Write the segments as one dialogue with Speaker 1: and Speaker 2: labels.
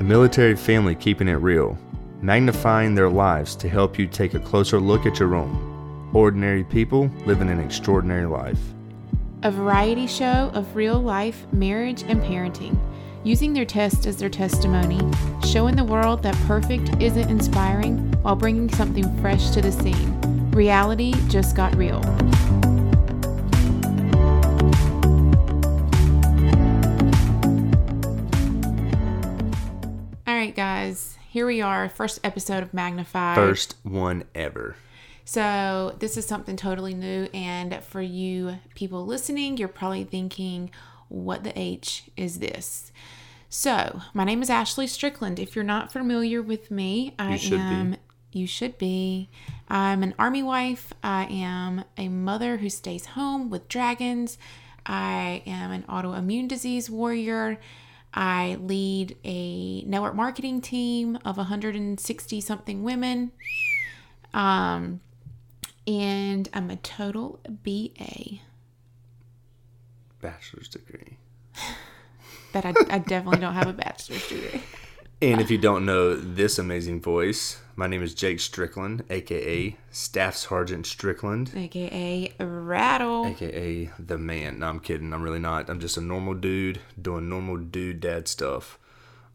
Speaker 1: A military family keeping it real, magnifying their lives to help you take a closer look at your own. Ordinary people living an extraordinary life.
Speaker 2: A variety show of real life marriage and parenting, using their test as their testimony, showing the world that perfect isn't inspiring while bringing something fresh to the scene. Reality just got real. Guys, here we are, first episode of Magnify.
Speaker 1: First one ever.
Speaker 2: So, this is something totally new. And for you people listening, you're probably thinking, what the H is this? So, my name is Ashley Strickland. If you're not familiar with me, I
Speaker 1: be.
Speaker 2: am. You should be. I'm an army wife. I am a mother who stays home with dragons. I am an autoimmune disease warrior. I lead a network marketing team of 160 something women. Um, and I'm a total BA.
Speaker 1: Bachelor's degree.
Speaker 2: But I, I definitely don't have a bachelor's degree.
Speaker 1: And if you don't know this amazing voice, my name is Jake Strickland, aka Staff Sergeant Strickland,
Speaker 2: AKA Rattle.
Speaker 1: aka the man. No, I'm kidding. I'm really not. I'm just a normal dude doing normal dude dad stuff.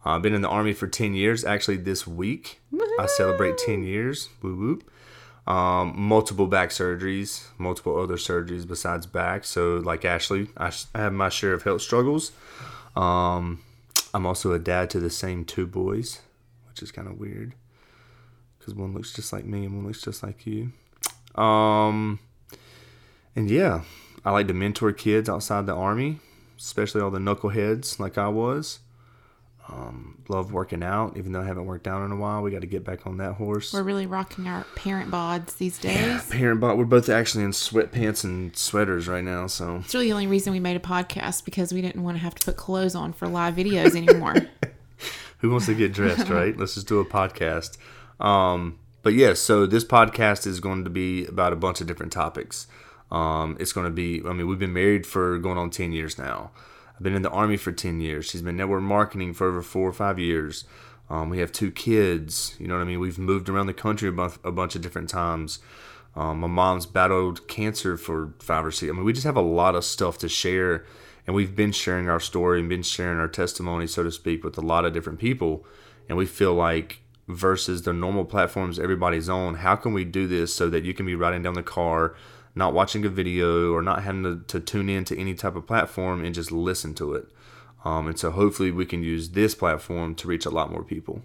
Speaker 1: Uh, I've been in the army for 10 years. Actually, this week I celebrate 10 years. Whoop whoop. Um, multiple back surgeries, multiple other surgeries besides back. So, like Ashley, I have my share of health struggles. Um, I'm also a dad to the same two boys, which is kind of weird because one looks just like me and one looks just like you. Um, and yeah, I like to mentor kids outside the army, especially all the knuckleheads like I was. Um, love working out, even though I haven't worked out in a while. We got to get back on that horse.
Speaker 2: We're really rocking our parent bods these days.
Speaker 1: Parent bod. We're both actually in sweatpants and sweaters right now, so
Speaker 2: It's really the only reason we made a podcast because we didn't want to have to put clothes on for live videos anymore.
Speaker 1: who wants to get dressed, right? Let's just do a podcast. Um, but yeah, so this podcast is going to be about a bunch of different topics. Um, it's going to be, I mean, we've been married for going on 10 years now. I've been in the Army for 10 years. She's been network marketing for over four or five years. Um, we have two kids. You know what I mean? We've moved around the country a bunch, a bunch of different times. Um, my mom's battled cancer for five or six. I mean, we just have a lot of stuff to share, and we've been sharing our story and been sharing our testimony, so to speak, with a lot of different people. And we feel like versus the normal platforms everybody's on, how can we do this so that you can be riding down the car, not watching a video or not having to, to tune in to any type of platform and just listen to it. Um, and so hopefully we can use this platform to reach a lot more people.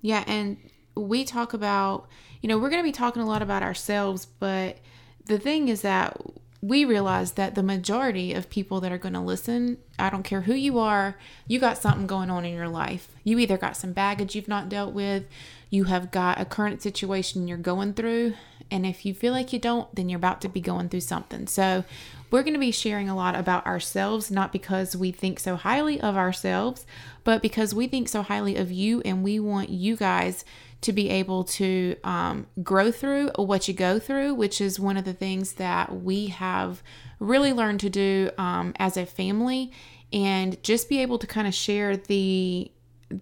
Speaker 2: Yeah, and we talk about, you know, we're going to be talking a lot about ourselves, but the thing is that we realize that the majority of people that are going to listen, I don't care who you are, you got something going on in your life. You either got some baggage you've not dealt with, you have got a current situation you're going through, and if you feel like you don't, then you're about to be going through something. So, we're going to be sharing a lot about ourselves, not because we think so highly of ourselves, but because we think so highly of you and we want you guys to be able to um, grow through what you go through, which is one of the things that we have really learned to do um, as a family, and just be able to kind of share the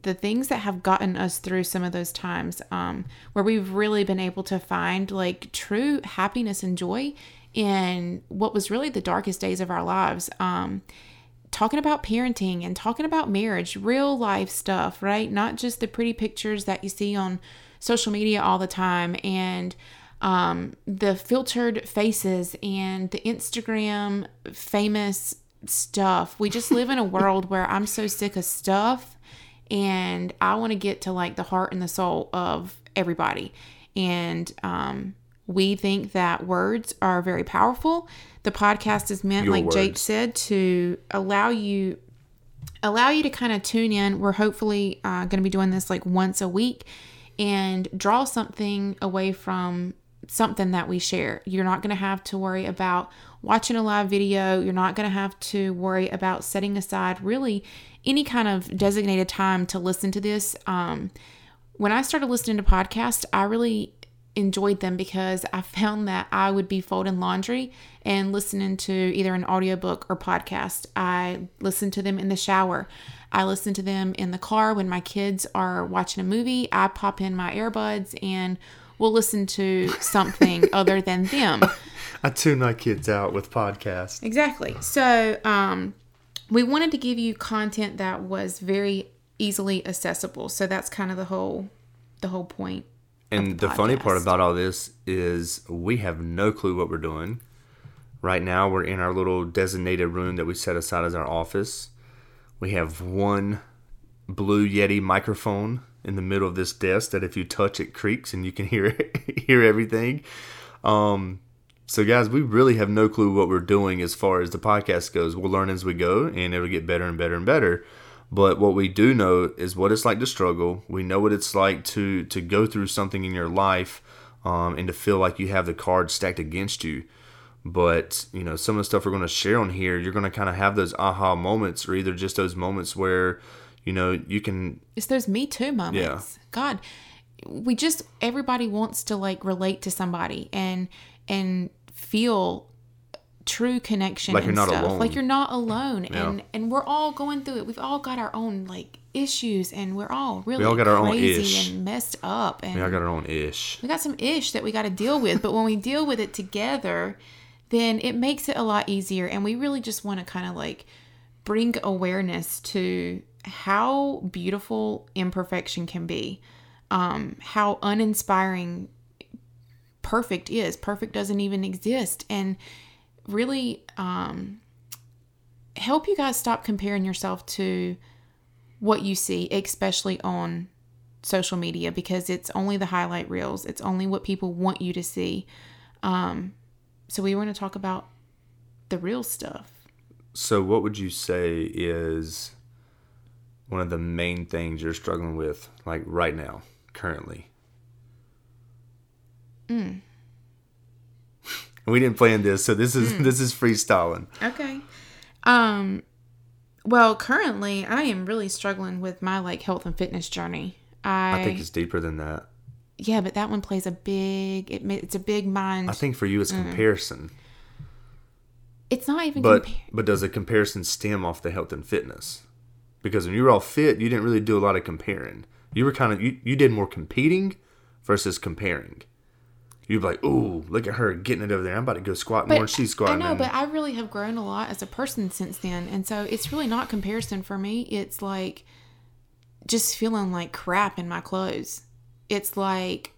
Speaker 2: the things that have gotten us through some of those times um, where we've really been able to find like true happiness and joy in what was really the darkest days of our lives. Um, talking about parenting and talking about marriage, real life stuff, right? Not just the pretty pictures that you see on social media all the time and um, the filtered faces and the Instagram famous stuff. We just live in a world where I'm so sick of stuff and I want to get to like the heart and the soul of everybody. And um, we think that words are very powerful. The podcast is meant,
Speaker 1: Your
Speaker 2: like Jake said, to allow you allow you to kind of tune in. We're hopefully uh, going to be doing this like once a week and draw something away from something that we share. You're not going to have to worry about watching a live video. You're not going to have to worry about setting aside really any kind of designated time to listen to this. Um, when I started listening to podcasts, I really enjoyed them because I found that I would be folding laundry and listening to either an audiobook or podcast. I listen to them in the shower. I listen to them in the car when my kids are watching a movie. I pop in my earbuds and we'll listen to something other than them.
Speaker 1: I tune my kids out with podcasts.
Speaker 2: Exactly. So, um, we wanted to give you content that was very easily accessible. So that's kind of the whole the whole point.
Speaker 1: And the, the funny part about all this is we have no clue what we're doing. Right now, we're in our little designated room that we set aside as our office. We have one Blue Yeti microphone in the middle of this desk that if you touch it creaks and you can hear hear everything. Um, so guys, we really have no clue what we're doing as far as the podcast goes. We'll learn as we go and it'll get better and better and better. But what we do know is what it's like to struggle. We know what it's like to to go through something in your life um, and to feel like you have the cards stacked against you. But you know, some of the stuff we're going to share on here, you're going to kind of have those aha moments, or either just those moments where you know you can.
Speaker 2: It's those me too moments. Yeah. God, we just everybody wants to like relate to somebody and and feel true connection like you're not stuff. alone. like you're not alone. Yeah. and and we're all going through it. We've all got our own like issues and we're all really we all got our own ish. and messed up and
Speaker 1: we all got our own ish.
Speaker 2: we got some ish that we got to deal with. But when we deal with it together then it makes it a lot easier. And we really just want to kind of like bring awareness to how beautiful imperfection can be. Um how uninspiring perfect is. Perfect doesn't even exist. And really um, help you guys stop comparing yourself to what you see, especially on social media, because it's only the highlight reels. It's only what people want you to see. Um, so we want to talk about the real stuff.
Speaker 1: So, what would you say is one of the main things you're struggling with, like right now, currently? Mm we didn't plan this, so this is mm. this is freestyling.
Speaker 2: Okay. Um well, currently I am really struggling with my like health and fitness journey. I,
Speaker 1: I think it's deeper than that.
Speaker 2: Yeah, but that one plays a big it, it's a big mind.
Speaker 1: I think for you it's mm. comparison.
Speaker 2: It's not even
Speaker 1: But compar- but does a comparison stem off the health and fitness? Because when you were all fit, you didn't really do a lot of comparing. You were kind of you, you did more competing versus comparing you'd be like, "Ooh, look at her getting it over there. I'm about to go squat but more. She's squatting."
Speaker 2: I know, but I really have grown a lot as a person since then, and so it's really not comparison for me. It's like just feeling like crap in my clothes. It's like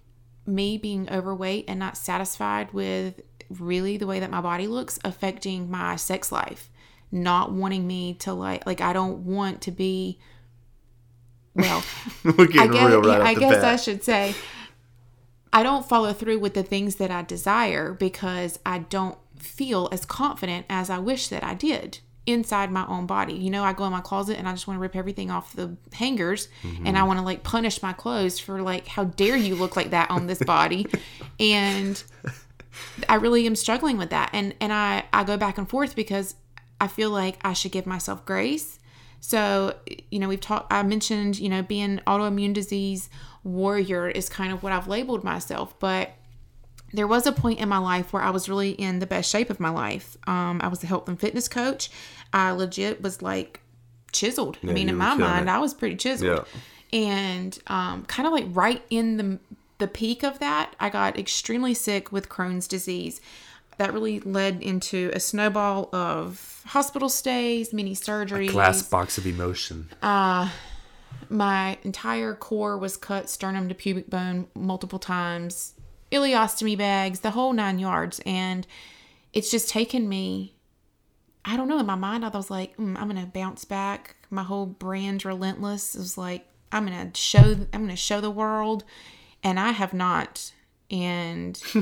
Speaker 2: me being overweight and not satisfied with really the way that my body looks affecting my sex life. Not wanting me to like like I don't want to be well, I guess, right I, guess I should say I don't follow through with the things that I desire because I don't feel as confident as I wish that I did inside my own body. You know, I go in my closet and I just want to rip everything off the hangers mm-hmm. and I want to like punish my clothes for like how dare you look like that on this body. and I really am struggling with that. And and I I go back and forth because I feel like I should give myself grace. So, you know, we've talked I mentioned, you know, being autoimmune disease warrior is kind of what I've labeled myself. But there was a point in my life where I was really in the best shape of my life. Um, I was a health and fitness coach. I legit was like chiseled. Yeah, I mean, in my mind, it. I was pretty chiseled. Yeah. And um, kind of like right in the the peak of that, I got extremely sick with Crohn's disease. That really led into a snowball of hospital stays, many surgeries. A
Speaker 1: glass box of emotion.
Speaker 2: Uh, my entire core was cut, sternum to pubic bone, multiple times, ileostomy bags, the whole nine yards. And it's just taken me, I don't know, in my mind, I was like, mm, I'm going to bounce back. My whole brand, relentless, is like, I'm going to show, I'm going to show the world. And I have not. And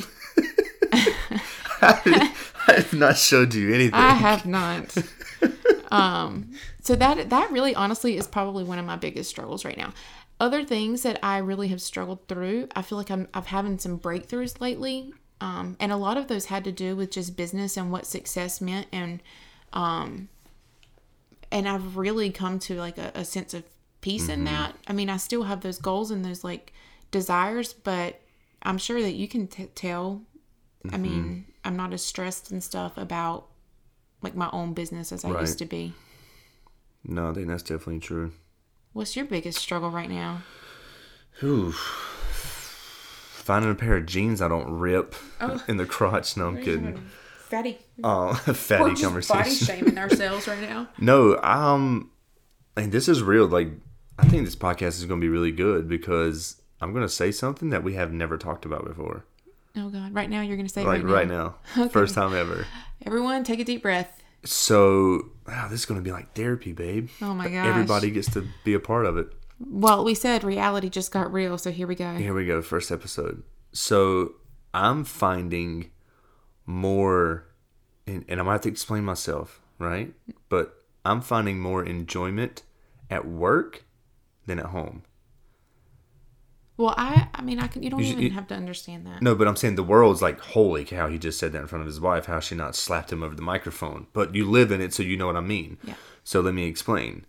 Speaker 1: I have not showed you anything.
Speaker 2: I have not. um, so that that really honestly is probably one of my biggest struggles right now. Other things that I really have struggled through, I feel like I'm I've having some breakthroughs lately. Um, and a lot of those had to do with just business and what success meant and um and I've really come to like a, a sense of peace mm-hmm. in that. I mean, I still have those goals and those like desires, but I'm sure that you can t- tell. I
Speaker 1: Mm-hmm.
Speaker 2: mean, I'm not as stressed and stuff about like my own business as I
Speaker 1: Right.
Speaker 2: used to be.
Speaker 1: No, I think that's definitely true.
Speaker 2: What's your biggest struggle right now?
Speaker 1: Ooh. Finding a pair of jeans I don't rip
Speaker 2: Oh.
Speaker 1: in the crotch. No, I'm kidding.
Speaker 2: Fatty.
Speaker 1: Oh, fatty conversation.
Speaker 2: Body shaming ourselves right now.
Speaker 1: No, um, and this is real. Like, I think this podcast is going to be really good because I'm going to say something that we have never talked about before.
Speaker 2: Oh God! Right now, you're gonna say
Speaker 1: Like
Speaker 2: right
Speaker 1: right
Speaker 2: now.
Speaker 1: now, first time ever.
Speaker 2: Everyone, take a deep breath.
Speaker 1: So, wow, this is going to be like therapy, babe.
Speaker 2: Oh my god!
Speaker 1: Everybody gets to be a part of it.
Speaker 2: Well, we said reality just got real, so here we go.
Speaker 1: Here we go, first episode. So, I'm finding more, and, and I'm gonna have to explain myself, right? But I'm finding more enjoyment at work than at home.
Speaker 2: Well, I, I mean, I can. You don't
Speaker 1: You-
Speaker 2: even
Speaker 1: you-
Speaker 2: have to understand that.
Speaker 1: No, but I'm saying the world's like, holy cow, he just said that in front of his wife. How she not slapped him over the microphone? But you live in it, so you know what I mean.
Speaker 2: Yeah.
Speaker 1: So let me explain.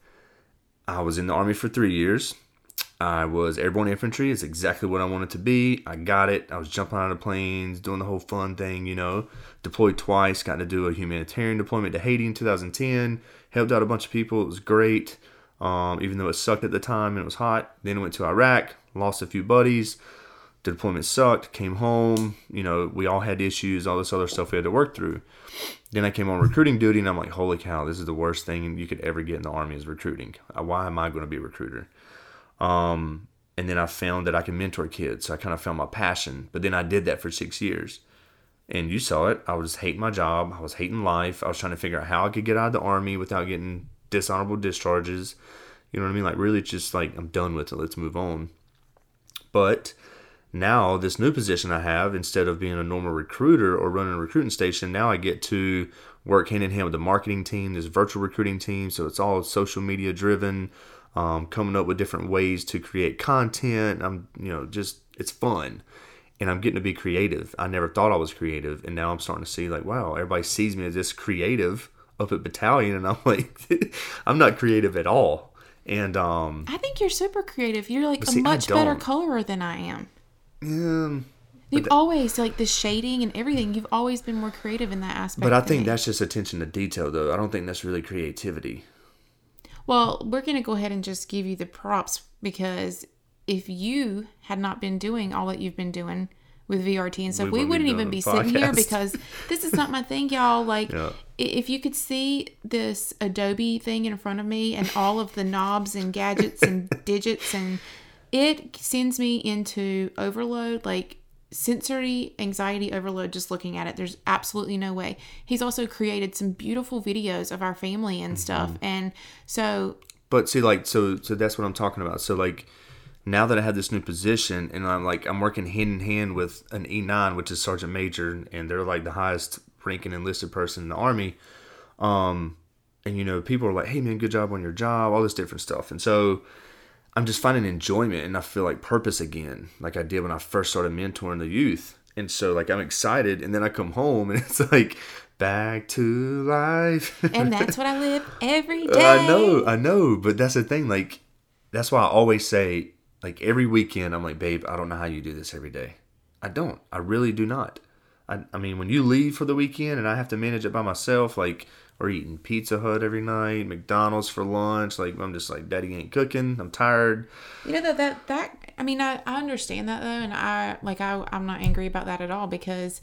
Speaker 1: I was in the army for three years. I was airborne infantry. It's exactly what I wanted to be. I got it. I was jumping out of planes, doing the whole fun thing, you know. Deployed twice. Got to do a humanitarian deployment to Haiti in 2010. Helped out a bunch of people. It was great. Um, even though it sucked at the time and it was hot. Then I went to Iraq. Lost a few buddies. The deployment sucked. Came home. You know, we all had issues. All this other stuff we had to work through. Then I came on recruiting duty, and I'm like, holy cow, this is the worst thing you could ever get in the army is recruiting. Uh, Why am I going to be a recruiter? Um, and then I found that I can mentor kids. So I kind of found my passion. But then I did that for six years. And you saw it. I was hating my job. I was hating life. I was trying to figure out how I could get out of the army without getting dishonorable discharges. You know what I mean? Like, really, just like, I'm done with it. Let's move on. But now, this new position I have, instead of being a normal recruiter or running a recruiting station, now I get to work hand in hand with the marketing team, this virtual recruiting team. So it's all social media driven, um, coming up with different ways to create content. I'm, you know, just, it's fun. And I'm getting to be creative. I never thought I was creative. And now I'm starting to see, like, wow, everybody sees me as this creative up at battalion. And I'm like, I'm not creative at all. And, um,
Speaker 2: I think you're super creative. You're like a
Speaker 1: see,
Speaker 2: much better colorer than I am.
Speaker 1: um
Speaker 2: You've always like the shading and everything. You've always been more creative in that aspect.
Speaker 1: But I think
Speaker 2: me.
Speaker 1: that's just attention to detail, though. I don't think that's really creativity.
Speaker 2: Well, we're going to go ahead and just give you the props because if you had not been doing all that you've been doing with VRT and stuff,
Speaker 1: We
Speaker 2: we,
Speaker 1: wouldn't
Speaker 2: wouldn't even be
Speaker 1: a
Speaker 2: sitting here because this is not my thing, y'all. Like,
Speaker 1: Yeah.
Speaker 2: if you could see this Adobe thing in front of me and all of the knobs and gadgets and digits, and it sends me into overload, like sensory anxiety overload just looking at it. There's absolutely no way. He's also created some beautiful videos of our family and stuff.
Speaker 1: Mm-hmm.
Speaker 2: And so
Speaker 1: But see, like, so so that's what I'm talking about. So like, now that I have this new position, and I'm like, I'm working hand in hand with an E9, which is Sergeant Major, and they're like the highest ranking enlisted person in the Army. Um, and you know, people are like, "Hey, man, good job on your job," all this different stuff, and so. I'm just finding enjoyment and I feel like purpose again, like I did when I first started mentoring the youth. And so, like, I'm excited, and then I come home and it's like, back to life.
Speaker 2: and that's what I live every day.
Speaker 1: I know, I know, but that's the thing. Like, that's why I always say, like, every weekend, I'm like, babe, I don't know how you do this every day. I don't. I really do not. I, I mean, when you leave for the weekend and I have to manage it by myself, like, we're eating Pizza Hut every night, McDonald's for lunch. Like, I'm just like, Daddy ain't cooking. I'm tired.
Speaker 2: You know that that that I mean I, I understand that though and I like I I'm not angry about that at all because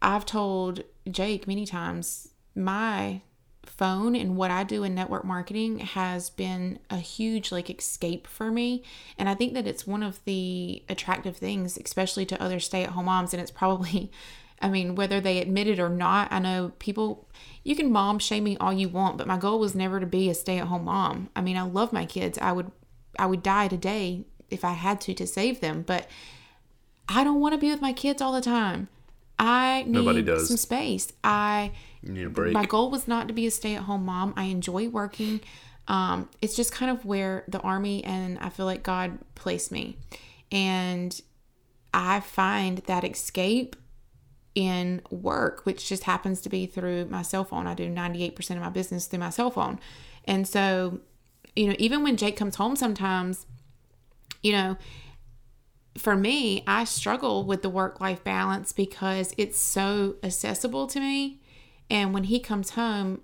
Speaker 2: I've told Jake many times my phone and what I do in network marketing has been a huge like escape for me. And I think that it's one of the attractive things especially to other stay-at-home moms. And it's probably I mean whether they admit it or not I know people you can mom shame me all you want but my goal was never to be a stay-at-home mom. I mean I love my kids. I would I would die today if I had to to save them. But I don't want to be with my kids all the time. I need
Speaker 1: Nobody does.
Speaker 2: some space. I
Speaker 1: You need a break.
Speaker 2: my goal was not to be a stay-at-home mom. I enjoy working. Um, it's just kind of where the army and I feel like God placed me, and I find that escape in work, which just happens to be through my cell phone. I do ninety-eight percent of my business through my cell phone, and so you know, even when Jake comes home, sometimes, you know, for me, I struggle with the work life balance because it's so accessible to me. And when he comes home,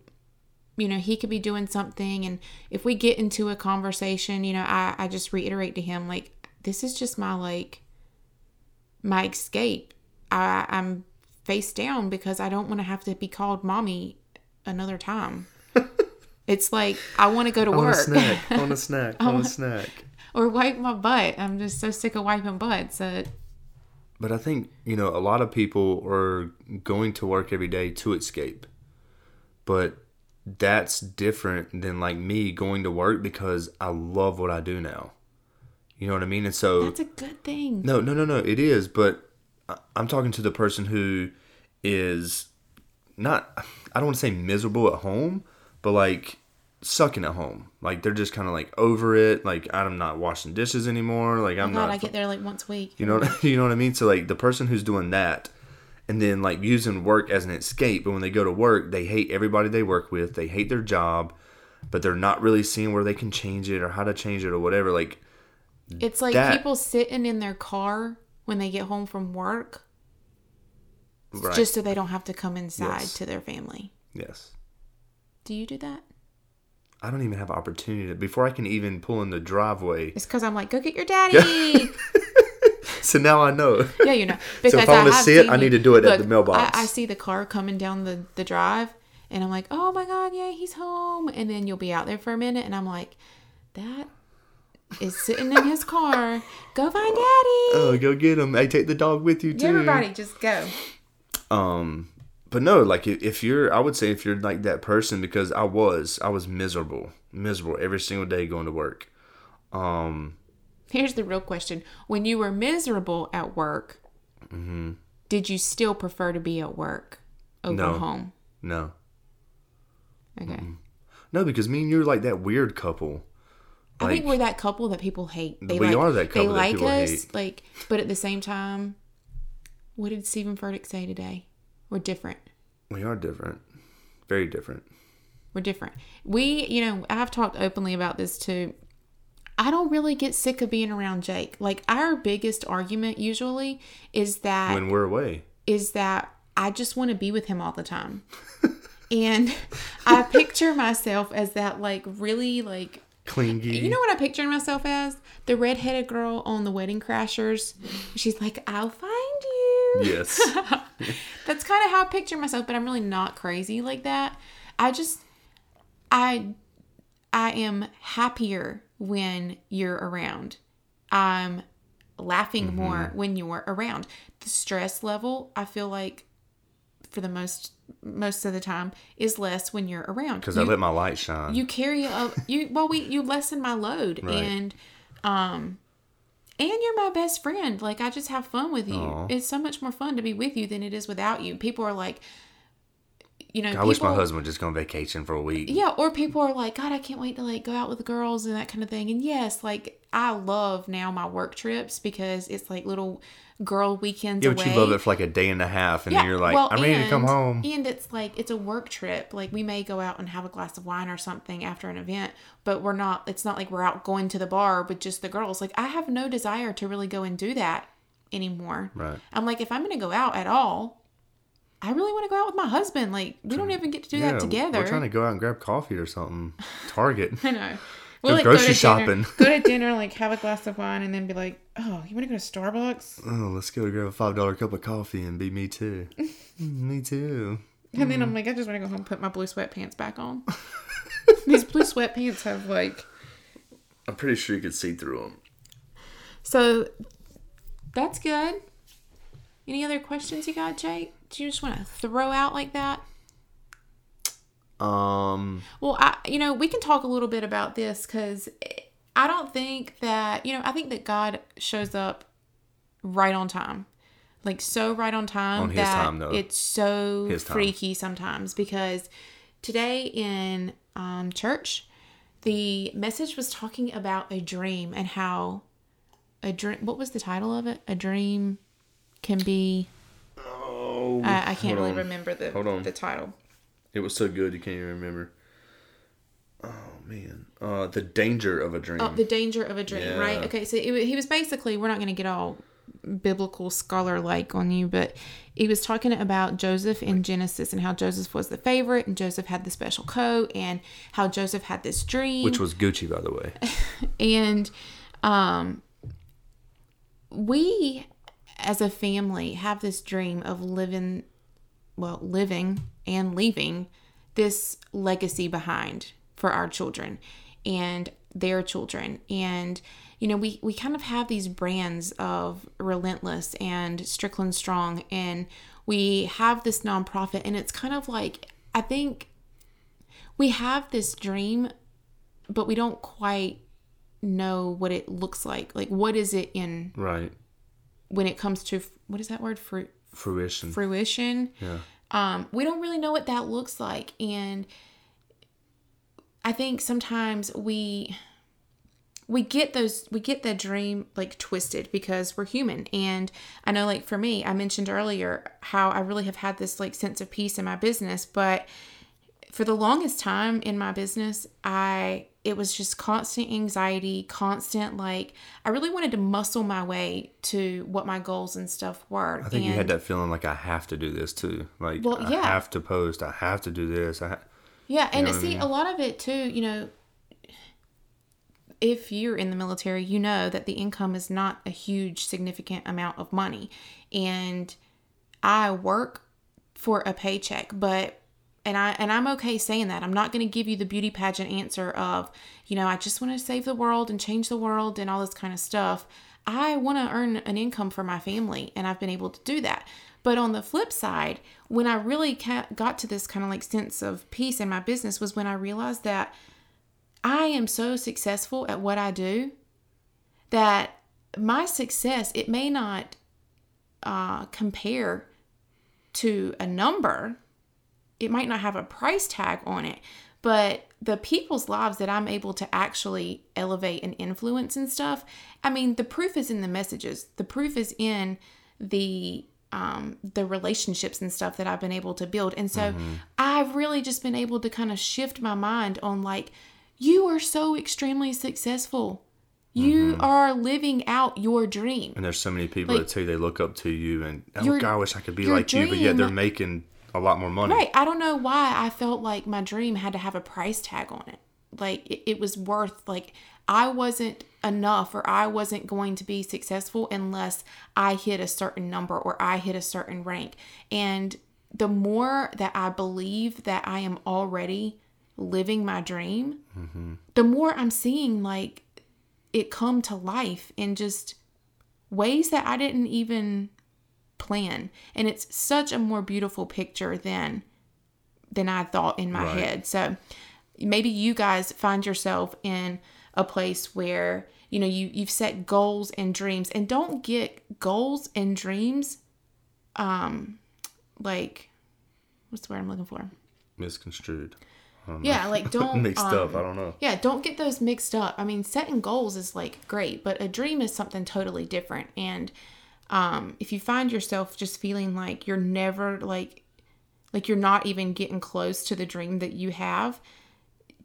Speaker 2: you know, he could be doing something. And if we get into a conversation, you know, I, I just reiterate to him, like, this is just my, like, my escape. I, I'm face down because I don't want to have to be called mommy another time. it's like, I want to go to
Speaker 1: I want a
Speaker 2: work
Speaker 1: snack. I want a snack. I want a snack.
Speaker 2: or wipe my butt. I'm just so sick of wiping butts that
Speaker 1: But I think, you know, a lot of people are going to work every day to escape. But that's different than like me going to work because I love what I do now. You know what I mean? And so
Speaker 2: that's a good thing.
Speaker 1: No, no, no, no. It is, but I'm talking to the person who is not. I don't want to say miserable at home, but like sucking at home. Like they're just kind of like over it. Like I'm not washing dishes anymore. Like oh I'm
Speaker 2: Oh God,
Speaker 1: not.
Speaker 2: I get there like once a week.
Speaker 1: you know, what, you know what I mean. So like the person who's doing that, and then like using work as an escape, but when they go to work, they hate everybody they work with. They hate their job, but they're not really seeing where they can change it or how to change it or whatever. Like
Speaker 2: It's like
Speaker 1: that-
Speaker 2: people sitting in their car when they get home from work
Speaker 1: right.
Speaker 2: just so they don't have to come inside
Speaker 1: Yes.
Speaker 2: to their family.
Speaker 1: yes.
Speaker 2: Do you do that?
Speaker 1: I don't even have opportunity to, before I can even pull in the driveway.
Speaker 2: It's because I'm like, go get your daddy.
Speaker 1: So now I know.
Speaker 2: yeah, you know. Because
Speaker 1: if I wanna see it, I need to do it at the mailbox.
Speaker 2: I, I see the car coming down the, the drive, and I'm like, oh my God, yeah, he's home. And then you'll be out there for a minute, and I'm like, that is sitting in his car. Go find daddy.
Speaker 1: oh, go get him. I take the dog with you too.
Speaker 2: Everybody, just go.
Speaker 1: Um, but no, like if, you're, I would say if you're like that person because I was, I was miserable, miserable every single day going to work. Um,
Speaker 2: Here's the real question: When you were miserable at work, did you still prefer to be at work over
Speaker 1: No.
Speaker 2: home?
Speaker 1: no,
Speaker 2: Okay.
Speaker 1: no, because me and you're like that weird couple.
Speaker 2: I think we're that couple that people hate. They
Speaker 1: We
Speaker 2: like,
Speaker 1: are that
Speaker 2: They
Speaker 1: couple that
Speaker 2: like
Speaker 1: people
Speaker 2: us,
Speaker 1: hate.
Speaker 2: like, but at the same time, what did Stephen Furtick say today? We're different.
Speaker 1: We are different, very different.
Speaker 2: We're different. We, you know, I've talked openly about this too. I don't really get sick of being around Jake. Like our biggest argument usually is that
Speaker 1: When we're away,
Speaker 2: is that I just want to be with him all the time. and I picture myself as that like really like
Speaker 1: clingy.
Speaker 2: you know what I picture myself as? The redheaded girl on the Wedding Crashers. She's like, "I'll find you."
Speaker 1: Yes.
Speaker 2: That's kind of how I picture myself, but I'm really not crazy like that. I just I I am happier when you're around. I'm laughing more when you're around. The stress level, I feel like for the most most of the time is less when you're around.
Speaker 1: Because I let my light shine.
Speaker 2: you carry a you well we you lessen my load
Speaker 1: Right.
Speaker 2: and um and you're my best friend like i just have fun with you
Speaker 1: Aw.
Speaker 2: it's so much more fun to be with you than it is without you people are like you know
Speaker 1: I
Speaker 2: people,
Speaker 1: wish my husband would just go on vacation for a week.
Speaker 2: yeah or people are like god i can't wait to like go out with the girls and that kind of thing and yes like i love now my work trips because it's like little girl weekends
Speaker 1: Yeah,
Speaker 2: away
Speaker 1: but you love it for like a day and a half, and then you're like,
Speaker 2: well,
Speaker 1: I'm ready to come home.
Speaker 2: And it's like it's a work trip. Like we may go out and have a glass of wine or something after an event, but we're not. It's not like we're out going to the bar with just the girls. Like I have no desire to really go and do that anymore.
Speaker 1: Right.
Speaker 2: I'm like, if I'm going to go out at all, I really want to go out with my husband. Like we don't even get to do that together.
Speaker 1: We're trying to go out and grab coffee or something. Target.
Speaker 2: I know.
Speaker 1: Go
Speaker 2: like,
Speaker 1: grocery
Speaker 2: to
Speaker 1: shopping.
Speaker 2: Dinner, go to dinner, like have a glass of wine, and then be like, "Oh, you want to go to Starbucks?"
Speaker 1: oh, let's go grab a five dollar cup of coffee and be me too. Mm, me too.
Speaker 2: And
Speaker 1: Mm.
Speaker 2: then I'm like, I just want to go home and put my blue sweatpants back on. These blue sweatpants have like
Speaker 1: I'm pretty sure you could see through them.
Speaker 2: so. That's good. Any other questions you got, Jake? Do you just want to throw out like that?
Speaker 1: Um,
Speaker 2: Well, I you know we can talk a little bit about this because I don't think that you know I think that God shows up right on time, like so right on time
Speaker 1: On his
Speaker 2: that
Speaker 1: time, though.
Speaker 2: it's so freaky sometimes because today in um, church the message was talking about a dream and how a dream. What was the title of it? A dream can be.
Speaker 1: oh,
Speaker 2: I, I can't really
Speaker 1: on.
Speaker 2: remember the
Speaker 1: Hold on.
Speaker 2: the title.
Speaker 1: It was so good you can't even remember. oh man, uh, the danger of a dream.
Speaker 2: Oh, the danger of a dream,
Speaker 1: Yeah.
Speaker 2: right? Okay, so it, he was basically, we're not going to get all biblical scholar like on you, but he was talking about Joseph in Genesis and how Joseph was the favorite and Joseph had the special coat and how Joseph had this dream.
Speaker 1: which was Gucci, by the way.
Speaker 2: and um we as a family have this dream of living well living and leaving this legacy behind for our children and their children and you know we we kind of have these brands of relentless and strickland strong and we have this nonprofit and it's kind of like i think we have this dream but we don't quite know what it looks like. Like, what is it in
Speaker 1: right.
Speaker 2: when it comes to what is that word for
Speaker 1: Fruition.
Speaker 2: fruition?
Speaker 1: yeah.
Speaker 2: Um, we don't really know what that looks like, and I think sometimes we we get those we get that dream like twisted because we're human and i know like for me i mentioned earlier how i really have had this like sense of peace in my business but for the longest time in my business i it was just constant anxiety constant like i really wanted to muscle my way to what my goals and stuff were
Speaker 1: I think you had that feeling like I have to do this too. Like
Speaker 2: Well,
Speaker 1: I
Speaker 2: yeah.
Speaker 1: have to post. I have to do this. I ha-
Speaker 2: Yeah, and
Speaker 1: what I
Speaker 2: see,
Speaker 1: mean?
Speaker 2: a lot of it too, you know, if you're in the military, you know that the income is not a huge, significant amount of money. And I work for a paycheck, but and I and I'm okay saying that. I'm not going to give you the beauty pageant answer of, you know, I just want to save the world and change the world and all this kind of stuff. I want to earn an income for my family, and I've been able to do that. But on the flip side, when I really got to this kind of like sense of peace in my business was when I realized that I am so successful at what I do that my success it may not uh, compare to a number. It might not have a price tag on it, but the people's lives that I'm able to actually elevate and influence and stuff. I mean, the proof is in the messages. The proof is in the um the relationships and stuff that I've been able to build. And so I've really just been able to kind of shift my mind on like you are so extremely successful. You are living out your dream.
Speaker 1: and there's so many people
Speaker 2: Like-
Speaker 1: that you they look up to you, and oh
Speaker 2: Your-
Speaker 1: God, I wish I could be like you, but yet they're making a lot more money.
Speaker 2: Right. I don't know why I felt like my dream had to have a price tag on it. Like it, it was worth like I wasn't enough or I wasn't going to be successful unless I hit a certain number or I hit a certain rank. And the more that I believe that I am already living my dream, mm-hmm. the more I'm seeing like it come to life in just ways that I didn't even plan and it's such a more beautiful picture than than I thought in my
Speaker 1: Right.
Speaker 2: head. So maybe you guys find yourself in a place where you know you you've set goals and dreams and don't get goals and dreams um like what's the word I'm looking for?
Speaker 1: Misconstrued.
Speaker 2: Yeah, like don't
Speaker 1: Mixed
Speaker 2: um,
Speaker 1: up. I don't know.
Speaker 2: yeah, don't get those mixed up. I mean, setting goals is like great, but a dream is something totally different. And um, if you find yourself just feeling like you're never like like you're not even getting close to the dream that you have,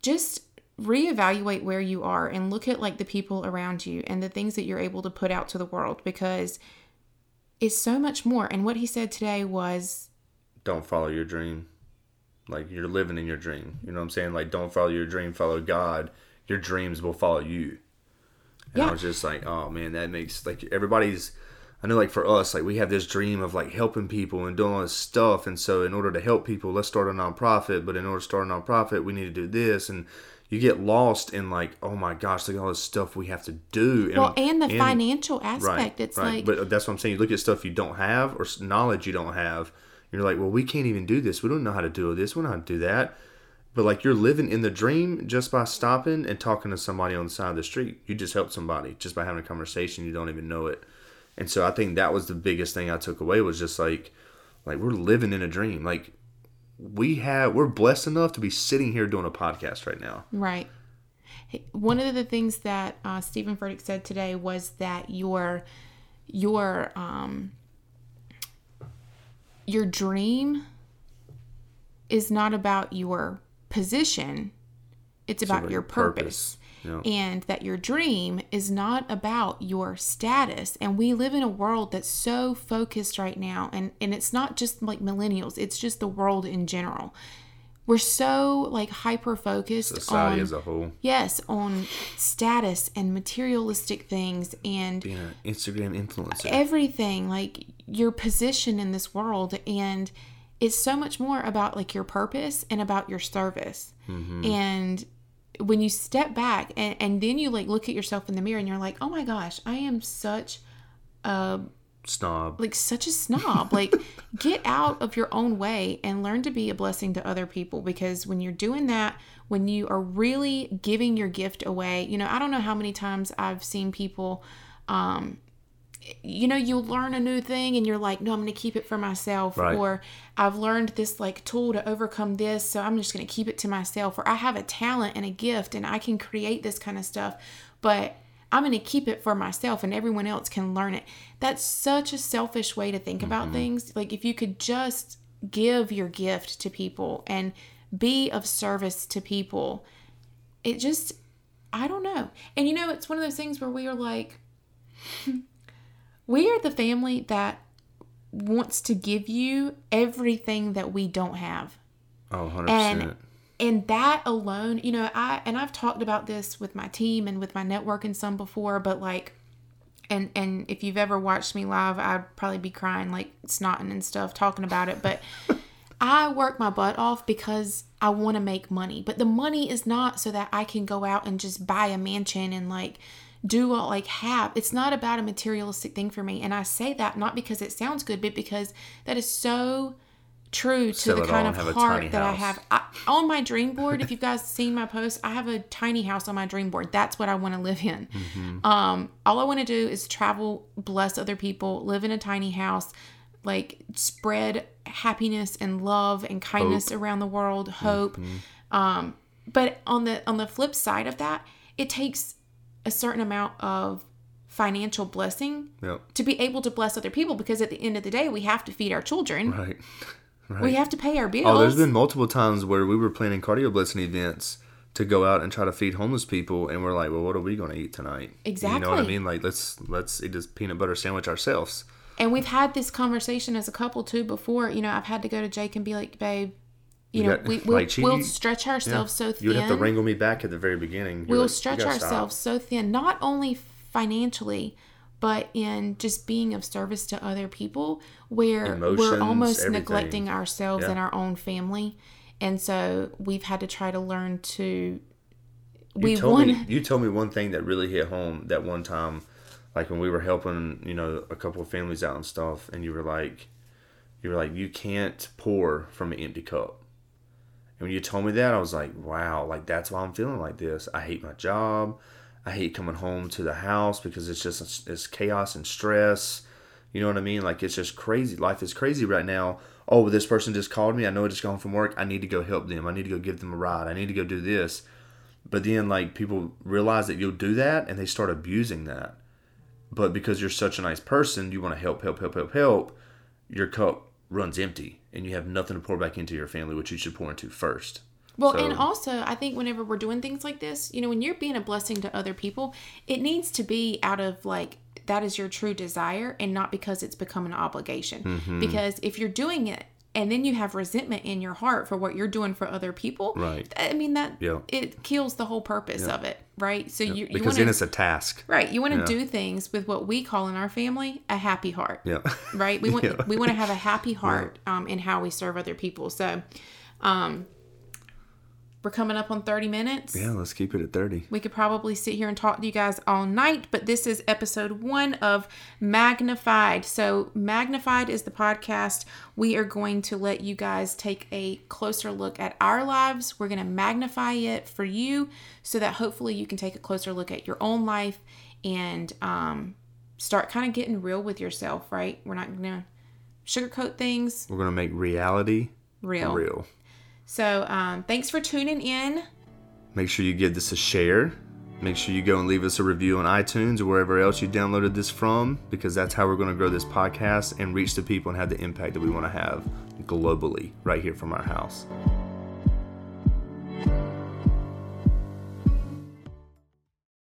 Speaker 2: just reevaluate where you are and look at like the people around you and the things that you're able to put out to the world because it's so much more. And what he said today was
Speaker 1: Don't follow your dream. Like you're living in your dream. You know what I'm saying? Like don't follow your dream, follow God. Your dreams will follow you. And
Speaker 2: Yeah.
Speaker 1: I was just like, oh man, that makes like everybody's. I know, like for us, like we have this dream of like helping people and doing all this stuff, and so in order to help people, let's start a nonprofit. But in order to start a nonprofit, we need to do this, and you get lost in like, oh my gosh, look at all this stuff we have to do. And,
Speaker 2: well, and the financial aspect. it's like
Speaker 1: but that's what I'm saying. You look at stuff you don't have or knowledge you don't have. You're like, well, we can't even do this. We don't know how to do this. We don't know how to do that. But like you're living in the dream just by stopping and talking to somebody on the side of the street. You just helped somebody just by having a conversation. You don't even know it. And so I think that was the biggest thing I took away was just like, like we're living in a dream. Like we have, we're blessed enough to be sitting here doing a podcast right now.
Speaker 2: Right. One of the things that uh, Stephen Furtick said today was that your your um your dream is not about your position. it's about your
Speaker 1: your
Speaker 2: purpose.
Speaker 1: purpose. Yeah.
Speaker 2: And that your dream is not about your status. And we live in a world that's so focused right now. And, and it's not just like millennials, it's just the world in general. We're so like hyper focused
Speaker 1: Society
Speaker 2: on
Speaker 1: as a whole.
Speaker 2: yes, on status and materialistic things and
Speaker 1: Being an Instagram influencer.
Speaker 2: everything like your position in this world and it's so much more about like your purpose and about your service mm-hmm. and when you step back and, and then you like look at yourself in the mirror and you're like oh my gosh i am such a
Speaker 1: Snob.
Speaker 2: like such a snob like get out of your own way and learn to be a blessing to other people because when you're doing that when you are really giving your gift away you know i don't know how many times i've seen people um you know you learn a new thing and you're like no i'm going to keep it for myself.
Speaker 1: Right.
Speaker 2: or i've learned this like tool to overcome this so i'm just going to keep it to myself. Or i have a talent and a gift and i can create this kind of stuff but i'm going to keep it for myself and everyone else can learn it. That's such a selfish way to think about mm-hmm. things. Like if you could just give your gift to people and be of service to people it just i don't know. And you know it's one of those things where we are like we are the family that wants to give you everything that we don't have.
Speaker 1: Oh, 100%.
Speaker 2: And and that alone, you know, I and I've talked about this with my team and with my network and some before, but like and and if you've ever watched me live, I'd probably be crying like snotting and stuff talking about it, but I work my butt off because I want to make money. But the money is not so that I can go out and just buy a mansion and like do what like have. It's not about a materialistic thing for me. And I say that not because it sounds good, but because that is so true to
Speaker 1: Sell
Speaker 2: the kind of
Speaker 1: and have a
Speaker 2: heart that I have. I, on my dream board, if you guys seen my post, I have a tiny house on my dream board. That's what I want to live in.
Speaker 1: Mm-hmm.
Speaker 2: Um, all I want to do is travel, bless other people, live in a tiny house, like spread happiness and love and kindness around the world, hope.
Speaker 1: Mm-hmm.
Speaker 2: Um, but on the on the flip side of that, it takes a certain amount of financial blessing
Speaker 1: Yep.
Speaker 2: to be able to bless other people because at the end of the day we have to feed our children.
Speaker 1: Right. Right.
Speaker 2: We have to pay our bills.
Speaker 1: Oh, there's been multiple times where we were planning cardio blessing events to go out and try to feed homeless people, and we're like, well, what are we going to eat tonight? Exactly. You know what I mean? Like, let's let's eat this peanut butter sandwich ourselves.
Speaker 2: And we've had this conversation as a couple too before. You know, I've had to go to Jake and be like, babe, you,
Speaker 1: You
Speaker 2: know,
Speaker 1: got-
Speaker 2: we, we'll,
Speaker 1: like,
Speaker 2: we'll stretch ourselves so thin.
Speaker 1: You would have to wrangle me back at the very beginning. You're
Speaker 2: we'll
Speaker 1: like,
Speaker 2: stretch
Speaker 1: gotta stop."
Speaker 2: ourselves so thin, not only financially, but in just being of service to other people, where we're almost
Speaker 1: everything.
Speaker 2: neglecting ourselves
Speaker 1: Yeah.
Speaker 2: and our own family. And so we've had to try to learn to.
Speaker 1: You
Speaker 2: We
Speaker 1: told
Speaker 2: want
Speaker 1: me you told me one thing that really hit home that one time, like when we were helping, you know, a couple of families out and stuff, and you were like, you were like, you can't pour from an empty cup. And when you told me that, I was like, wow, like that's why I'm feeling like this. I hate my job. I hate coming home to the house because it's just it's chaos and stress. You know what I mean? Like it's just crazy. Life is crazy right now. Oh, this person just called me. I know I just got home from work. I need to go help them. I need to go give them a ride. I need to go do this. But then like people realize that you'll do that and they start abusing that. But because you're such a nice person, you want to help, help, help, help, help. Your cup runs empty and you have nothing to pour back into your family, which you should pour into first.
Speaker 2: Well,
Speaker 1: So-
Speaker 2: and also, I think whenever we're doing things like this, you know, when you're being a blessing to other people, it needs to be out of like that is your true desire and not because it's become an obligation.
Speaker 1: Mm-hmm.
Speaker 2: Because if you're doing it and then you have resentment in your heart for what you're doing for other people,
Speaker 1: Right.
Speaker 2: I mean that
Speaker 1: Yeah.
Speaker 2: it kills the whole purpose of it, right? So you you
Speaker 1: Because
Speaker 2: want
Speaker 1: then it's a task.
Speaker 2: right, you want to
Speaker 1: Yeah.
Speaker 2: do things with what we call in our family a happy heart
Speaker 1: Yeah.
Speaker 2: right? We want
Speaker 1: Yeah.
Speaker 2: we want to have a happy heart um, in how we serve other people. So, um, we're coming up on thirty minutes.
Speaker 1: yeah, let's keep it at 30.
Speaker 2: We could probably sit here and talk to you guys all night, but this is episode one of Magnified. So, Magnified is the podcast. We are going to let you guys take a closer look at our lives. We're going to magnify it for you so that hopefully you can take a closer look at your own life and um, start kind of getting real with yourself, right? We're not going to sugarcoat things
Speaker 1: We're going to make reality
Speaker 2: real.
Speaker 1: real.
Speaker 2: So um, thanks for tuning in.
Speaker 1: Make sure you give this a share. Make sure you go and leave us a review on iTunes or wherever else you downloaded this from, because that's how we're going to grow this podcast and reach the people and have the impact that we want to have globally right here from our house.